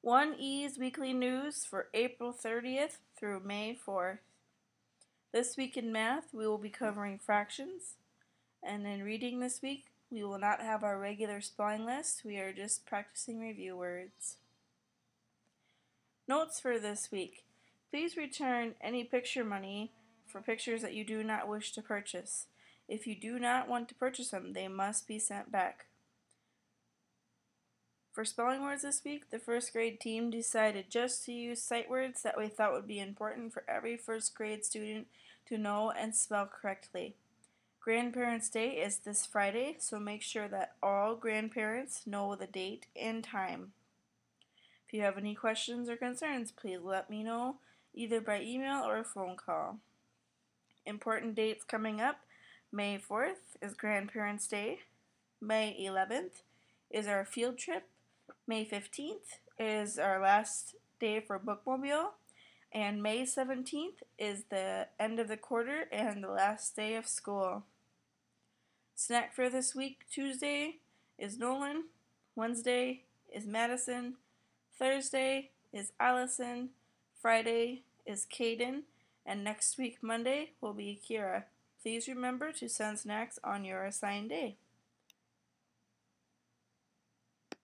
One E's Weekly News for April 30th through May 4th. This week in math, we will be covering fractions. And in reading this week, we will not have our regular spelling list. We are just practicing review words. Notes for this week. Please return any picture money for pictures that you do not wish to purchase. If you do not want to purchase them, they must be sent back. For spelling words this week, the first grade team decided just to use sight words that we thought would be important for every first grade student to know and spell correctly. Grandparents' Day is this Friday, so make sure that all grandparents know the date and time. If you have any questions or concerns, please let me know either by email or phone call. Important dates coming up May 4th is Grandparents' Day, May 11th is our field trip, May 15th is our last day for Bookmobile, and May 17th is the end of the quarter and the last day of school. Snack for this week Tuesday is Nolan, Wednesday is Madison, Thursday is Allison, Friday is Caden, and next week Monday will be Kira. Please remember to send snacks on your assigned day.